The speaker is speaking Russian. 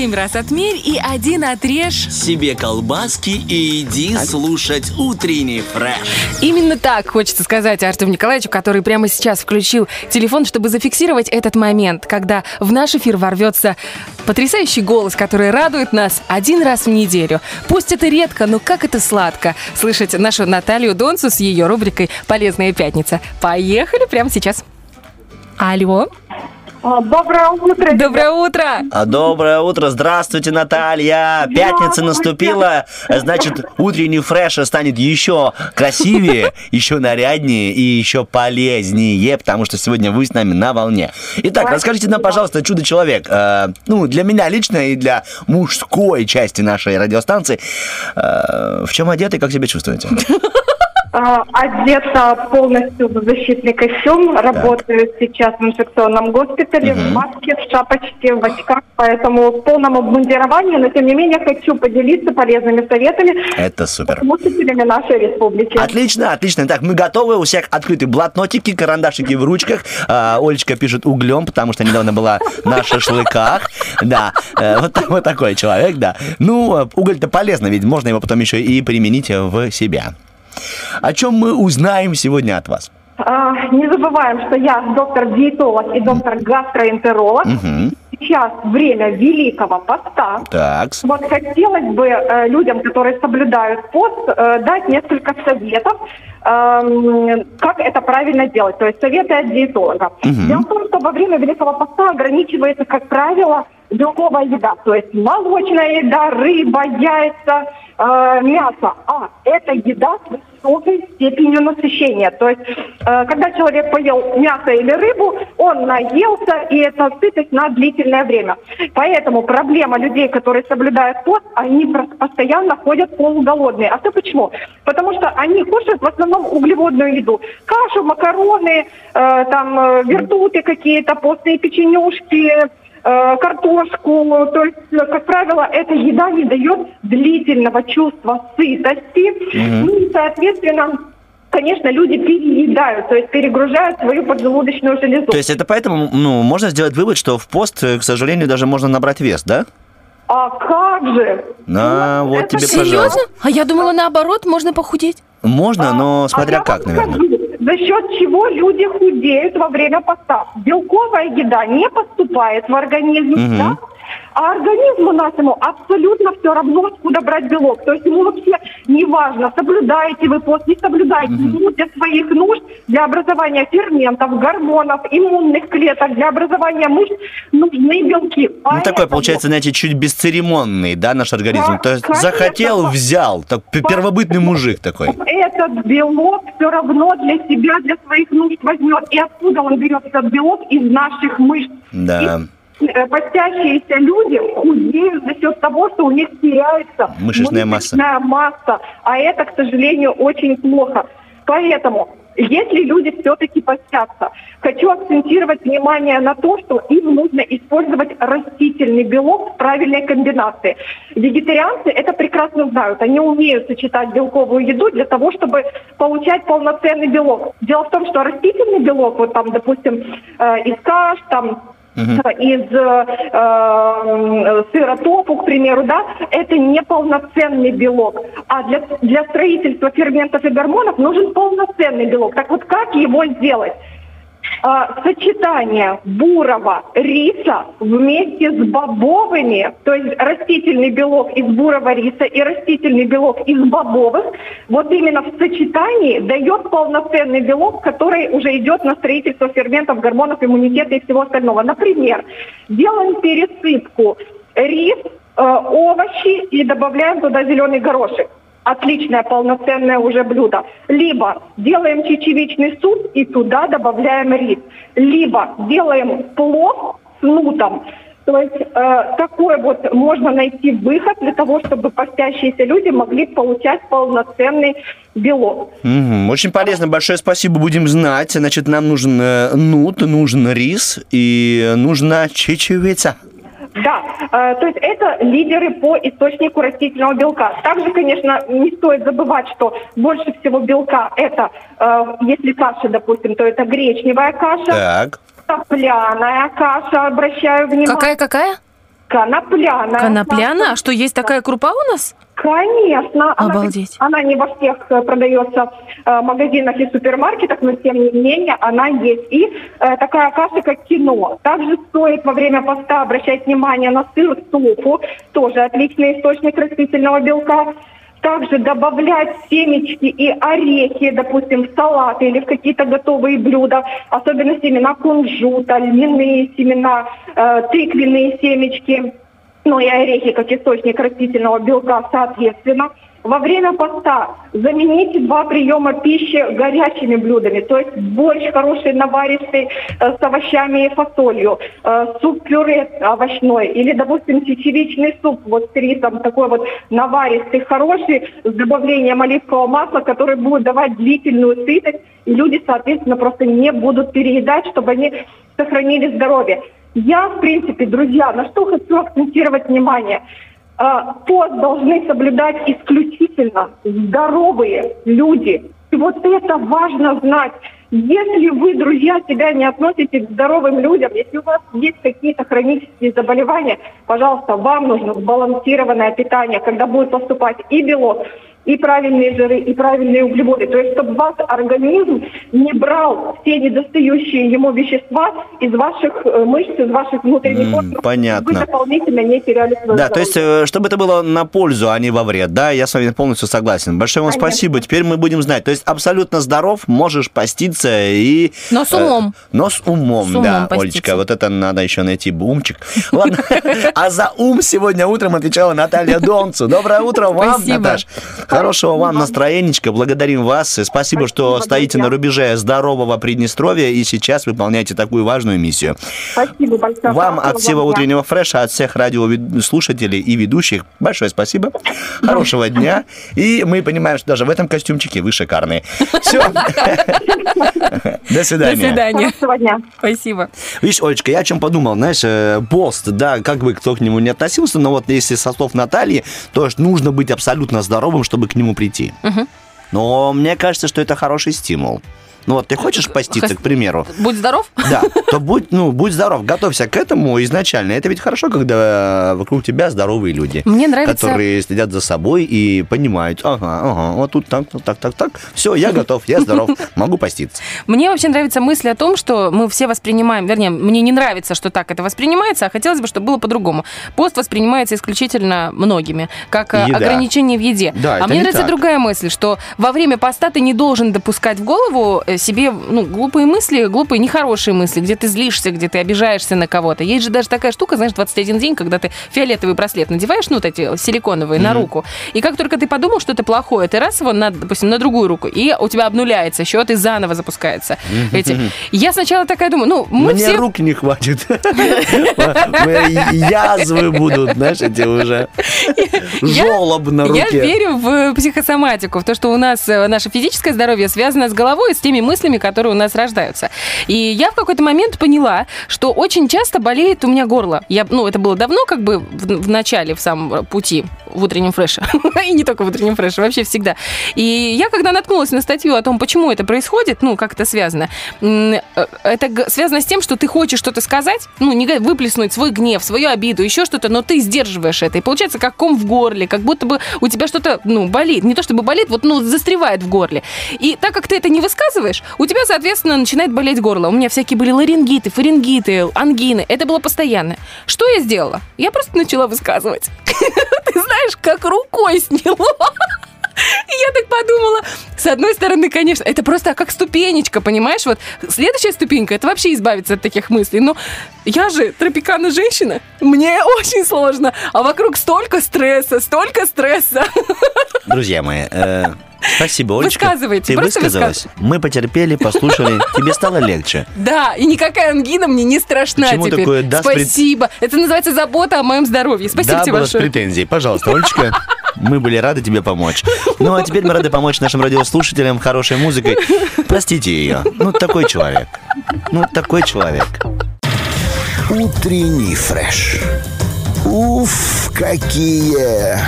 Семь раз отмерь и один отрежь. Себе колбаски и иди слушать утренний фреш. Именно так хочется сказать Артему Николаевичу, который прямо сейчас включил телефон, чтобы зафиксировать этот момент, когда в наш эфир ворвется потрясающий голос, который радует нас один раз в неделю. Пусть это редко, но как это сладко слышать нашу Наталью Донцу с ее рубрикой «Полезная пятница». Поехали прямо сейчас. Алло. А, Доброе утро. Доброе утро. А, Доброе утро, здравствуйте, Наталья. Пятница наступила, значит, утренний фреш станет еще красивее, еще наряднее и еще полезнее, потому что сегодня вы с нами на волне. Итак, расскажите нам, пожалуйста, чудо-человек, э, ну, для меня лично и для мужской части нашей радиостанции, э, в чем одеты, как себя чувствуете? А, Одета полностью в защитный костюм. Работаю сейчас в инфекционном госпитале в маске, в шапочке, в очках, поэтому в полном обмундировании, но тем не менее хочу поделиться полезными советами Это супер. с слушателями нашей республики. Отлично, отлично. Так, мы готовы. У всех открыты блокнотики, карандашики в ручках. А, Олечка пишет углем, потому что недавно была на шашлыках. Да, э, вот, так- вот такой человек, да. Ну, э, уголь-то полезно, ведь можно его потом еще и применить в себя. О чем мы узнаем сегодня от вас? А, не забываем, что я доктор-диетолог и доктор-гастроэнтеролог. Мгм. Сейчас время Великого Поста. Так, Вот хотелось бы э, людям, которые соблюдают пост, э, дать несколько советов, эм, как это правильно делать. То есть советы от диетолога. Дело в том, что во время Великого Поста ограничивается, как правило, белковая еда. То есть молочная еда, рыба, яйца, э, мясо. А это еда с высокой степенью насыщения. То есть, э, когда человек поел мясо или рыбу, он наелся, и это сытость на длительное время. Поэтому проблема людей, которые соблюдают пост, они постоянно ходят полуголодные. А то почему? Потому что они кушают в основном углеводную еду. Кашу, макароны, э, там э, вертуты какие-то, постные печенюшки, картошку. То есть, э, как правило, эта еда не дает длительного чувства сытости. Ну и, соответственно, конечно, люди переедают, то есть перегружают свою поджелудочную железу. то есть это поэтому, ну, можно сделать вывод, что в пост, э, к сожалению, даже можно набрать вес, да? А как же? На, вот это тебе, Серьезно? пожалуйста. А я думала, наоборот, можно похудеть. Можно, но смотря А как, наверное. скажу, За счет чего люди худеют во время поста? Белковая еда не поступает в организм, Мгм. да? А организму нашему абсолютно все равно, откуда брать белок. То есть ему вообще не важно, соблюдаете вы пост, не соблюдаете. Ему для своих нужд, для образования ферментов, гормонов, иммунных клеток, для образования мышц нужны белки. Ну, такой, Поэтому- получается, знаете, чуть бесцеремонный, да, наш организм. Да, То есть конечно. захотел, взял. Так, первобытный мужик такой. Этот белок все равно для себя, для своих нужд возьмет. И откуда он берет этот белок? Из наших мышц. Да. И, постящиеся люди худеют за счет того, что у них теряется Мышечная масса. мышечная масса. А это, к сожалению, очень плохо. Поэтому, если люди все-таки постятся, хочу акцентировать внимание на то, что им нужно использовать растительный белок в правильной комбинации. Вегетарианцы это прекрасно знают. Они умеют сочетать белковую еду для того, чтобы получать полноценный белок. Дело в том, что растительный белок, вот там, допустим, э, из каш, там, из э, э, сыра тофу, к примеру, да, это не полноценный белок. А для, для строительства ферментов и гормонов нужен полноценный белок. Так вот, как его сделать? А, сочетание бурого риса вместе с бобовыми, то есть растительный белок из бурого риса и растительный белок из бобовых, вот именно в сочетании дает полноценный белок, который уже идет на строительство ферментов, гормонов, иммунитета и всего остального. Например, делаем пересыпку рис, э, овощи и добавляем туда зеленый горошек отличное полноценное уже блюдо. Либо делаем чечевичный суп и туда добавляем рис. Либо делаем плов с нутом. То есть э, такой вот можно найти выход для того, чтобы постящиеся люди могли получать полноценный белок. Мгм. Очень полезно, большое спасибо, будем знать. Значит, нам нужен э, нут, нужен рис и нужна чечевица. Да, э, то есть это лидеры по источнику растительного белка. Также, конечно, не стоит забывать, что больше всего белка это, э, если каша, допустим, то это гречневая каша, Так. топляная каша, обращаю внимание. Какая-какая? Конопляная. Конопляна? А что, есть такая крупа у нас? Конечно. Она- Обалдеть. Она, не во всех э, продается э, магазинах и супермаркетах, но тем не менее она есть. И э, такая каша, как кино. Также стоит во время поста обращать внимание на сыр суфу, тоже отличный источник растительного белка. Также добавлять семечки и орехи, допустим, в салаты или в какие-то готовые блюда, особенно семена кунжута, льняные семена, э, тыквенные семечки ну и орехи как источник растительного белка соответственно. Во время поста замените два приема пищи горячими блюдами, то есть борщ хороший, наваристый, э, с овощами и фасолью, э, суп-пюре овощной или, допустим, чечевичный суп вот с рисом, такой вот наваристый, хороший, с добавлением оливкового масла, который будет давать длительную сытость, и люди, соответственно, просто не будут переедать, чтобы они сохранили здоровье. Я, в принципе, друзья, на что хочу акцентировать внимание. А, Пост должны соблюдать исключительно здоровые люди. И вот это важно знать. Если вы, друзья, себя не относите к здоровым людям, если у вас есть какие-то хронические заболевания, пожалуйста, вам нужно сбалансированное питание, когда будет поступать и белок, и правильные жиры, и правильные углеводы. То есть, чтобы ваш организм не брал все недостающие ему вещества из ваших э, мышц, из ваших внутренних органов. понятно. Вы дополнительно не теряли свое Да, то есть, здоровье. э, чтобы это было на пользу, а не во вред, да, я с вами полностью согласен. Большое вам Конечно. спасибо, теперь мы будем знать. То есть, абсолютно здоров, можешь поститься и... Но с э, умом. но с умом, С умом да, поститься. Олечка, вот это надо еще найти умчик. Ладно, а за ум сегодня утром отвечала Наталья Донцу. Доброе утро вам. Наташ. Хорошего вам настроенечка, благодарим вас. И Спасибо, что стоите на рубеже здорового Приднестровья и сейчас выполняете такую важную миссию. Спасибо большое. Вам от всего утреннего фреша, от всех радиослушателей и ведущих большое спасибо. Хорошего дня. И мы понимаем, что даже в этом костюмчике вы шикарные. Все. До До свидания. свидания. Хорошего дня. Спасибо. Видишь, Олечка, я о чем подумал, знаешь, э, пост, да, как бы кто к нему не относился, но вот если со слов Натальи, то нужно быть абсолютно здоровым, чтобы к нему прийти. Но мне кажется, что это хороший стимул. Ну вот ты хочешь поститься, к примеру, Будь здоров. да, то будь, ну, будь здоров, готовься к этому изначально. Это ведь хорошо, когда вокруг тебя здоровые люди. Мне нравится- Которые следят за собой и понимают, ага, ага, вот тут так, так, так, так. Все, я готов, я здоров, могу поститься. Мне вообще нравится мысль о том, что мы все воспринимаем, вернее, мне не нравится, что так это воспринимается, а хотелось бы, чтобы было по-другому. Пост воспринимается исключительно многими, как э, Еда. ограничение в еде. Да, а мне не нравится так. другая мысль, что во время поста ты не должен допускать в голову э, себе ну, глупые мысли, глупые, нехорошие мысли, где ты злишься, где ты обижаешься на кого-то. Есть же даже такая штука, знаешь, 21 день, когда ты фиолетовый браслет надеваешь, ну, вот эти силиконовые, на руку, и как только ты подумал, что это плохое, ты раз его, на, допустим, на другую руку, и у тебя обнуляется счет, и заново запускается. Эти. Я сначала такая думаю, ну, мы Мне все... рук не хватит. Язвы будут, знаешь, эти уже. Я- Жолоб на Я руке. верю в психосоматику, в то, что у нас э, наше физическое здоровье связано с головой с теми мыслями, которые у нас рождаются. И я в какой-то момент поняла, что очень часто болеет у меня горло. Я, ну, это было давно, как бы в, в начале, в самом пути в утреннем фреше. И не только в утреннем фреше, вообще всегда. И я, когда наткнулась на статью о том, почему это происходит, ну, как это связано, э, это связано с тем, что ты хочешь что-то сказать, ну, не выплеснуть свой гнев, свою обиду, еще что-то, но ты сдерживаешь это. И получается как ком в горле, как будто бы у тебя что-то, ну, болит. Не то чтобы болит, вот, ну, застревает в горле. И так как ты это не высказываешь, у тебя, соответственно, начинает болеть горло. У меня всякие были ларингиты, фарингиты, ангины. Это было постоянно. Что я сделала? Я просто начала высказывать. Ты знаешь, как рукой сняло. Я так подумала, с одной стороны, конечно, это просто как ступенечка, понимаешь? Вот следующая ступенька, это вообще избавиться от таких мыслей. Но я же тропикана женщина, мне очень сложно, а вокруг столько стресса, столько стресса. Друзья мои, э, спасибо, Олечка. Высказывайте, Ты высказалась. Мы потерпели, послушали. Тебе стало легче. Да, и никакая ангина мне не страшна Почему теперь. такое «да» с пред- Спасибо. Это называется забота о моем здоровье. Спасибо да, тебе было с большое. претензией. Пожалуйста, Олечка, мы были рады тебе помочь. Ну, а теперь мы рады помочь нашим радиослушателям хорошей музыкой. Простите ее. Ну, такой человек. Ну, такой человек. Утренний фреш. Уф, какие